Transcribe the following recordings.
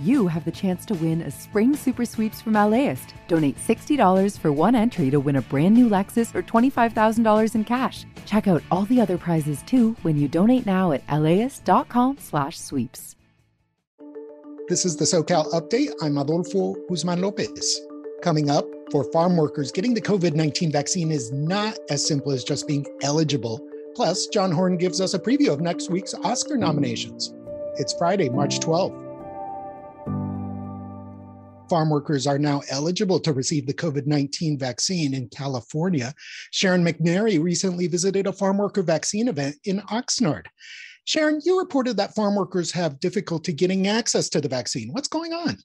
you have the chance to win a spring super sweeps from LAist. Donate $60 for one entry to win a brand new Lexus or $25,000 in cash. Check out all the other prizes too when you donate now at laist.com/sweeps. This is the SoCal update. I'm Adolfo Guzman Lopez. Coming up, for farm workers, getting the COVID 19 vaccine is not as simple as just being eligible. Plus, John Horn gives us a preview of next week's Oscar nominations. It's Friday, March 12th. Farm workers are now eligible to receive the COVID 19 vaccine in California. Sharon McNary recently visited a farm worker vaccine event in Oxnard. Sharon, you reported that farm workers have difficulty getting access to the vaccine. What's going on?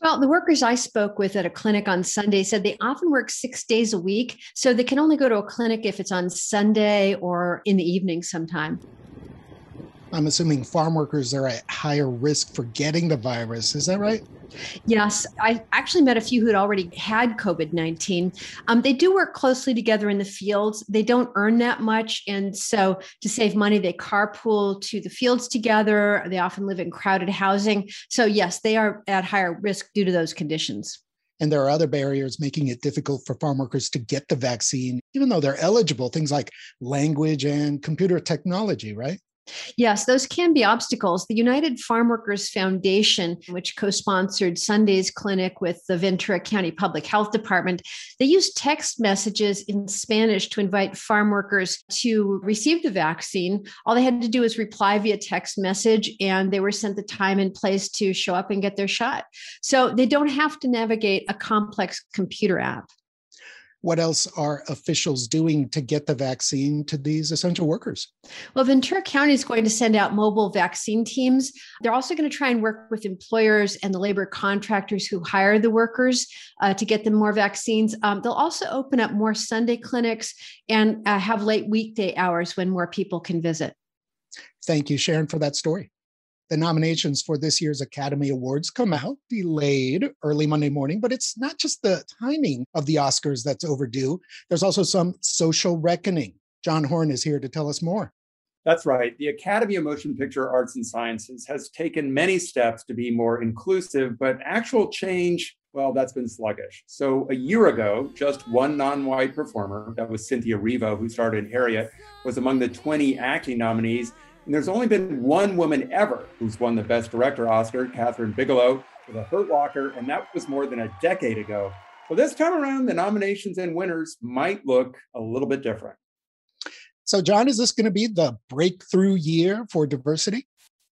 Well, the workers I spoke with at a clinic on Sunday said they often work six days a week. So they can only go to a clinic if it's on Sunday or in the evening sometime. I'm assuming farm workers are at higher risk for getting the virus. Is that right? Yes, I actually met a few who had already had COVID 19. Um, they do work closely together in the fields. They don't earn that much. And so, to save money, they carpool to the fields together. They often live in crowded housing. So, yes, they are at higher risk due to those conditions. And there are other barriers making it difficult for farm workers to get the vaccine, even though they're eligible, things like language and computer technology, right? Yes, those can be obstacles. The United Farm Workers Foundation, which co sponsored Sunday's clinic with the Ventura County Public Health Department, they used text messages in Spanish to invite farm workers to receive the vaccine. All they had to do was reply via text message, and they were sent the time and place to show up and get their shot. So they don't have to navigate a complex computer app what else are officials doing to get the vaccine to these essential workers? Well, Ventura County is going to send out mobile vaccine teams. They're also going to try and work with employers and the labor contractors who hire the workers uh, to get them more vaccines. Um, they'll also open up more Sunday clinics and uh, have late weekday hours when more people can visit. Thank you, Sharon, for that story. The nominations for this year's Academy Awards come out delayed early Monday morning, but it's not just the timing of the Oscars that's overdue. There's also some social reckoning. John Horn is here to tell us more. That's right. The Academy of Motion Picture Arts and Sciences has taken many steps to be more inclusive, but actual change, well, that's been sluggish. So a year ago, just one non white performer, that was Cynthia Erivo, who starred in Harriet, was among the 20 acting nominees. And there's only been one woman ever who's won the Best Director Oscar, Kathryn Bigelow, with a Hurt Locker, and that was more than a decade ago. So this time around, the nominations and winners might look a little bit different. So, John, is this going to be the breakthrough year for diversity?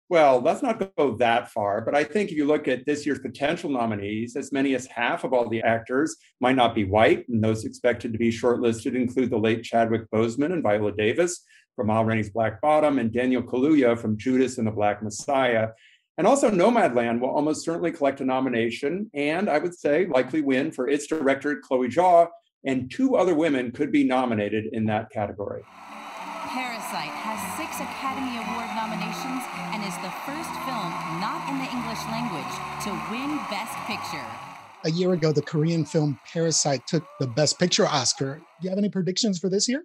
Well, let's not go that far, but I think if you look at this year's potential nominees, as many as half of all the actors might not be white, and those expected to be shortlisted include the late Chadwick Boseman and Viola Davis, from Ma Rainey's Black Bottom and Daniel Kaluuya from Judas and the Black Messiah. And also, Nomadland will almost certainly collect a nomination and I would say likely win for its director, Chloe Zhao, and two other women could be nominated in that category. Parasite has six Academy Award nominations and is the first film not in the English language to win Best Picture. A year ago, the Korean film Parasite took the Best Picture Oscar. Do you have any predictions for this year?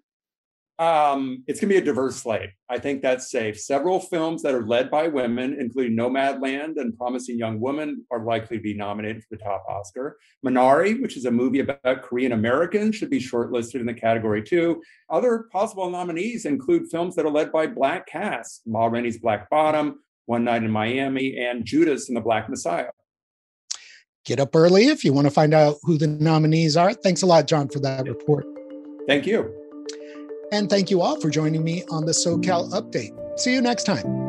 Um, it's going to be a diverse slate. I think that's safe. Several films that are led by women, including Nomadland and Promising Young Woman, are likely to be nominated for the top Oscar. Minari, which is a movie about Korean Americans, should be shortlisted in the category too. Other possible nominees include films that are led by Black casts Ma Rainey's Black Bottom, One Night in Miami, and Judas and the Black Messiah. Get up early if you want to find out who the nominees are. Thanks a lot, John, for that report. Thank you. And thank you all for joining me on the SoCal Update. See you next time.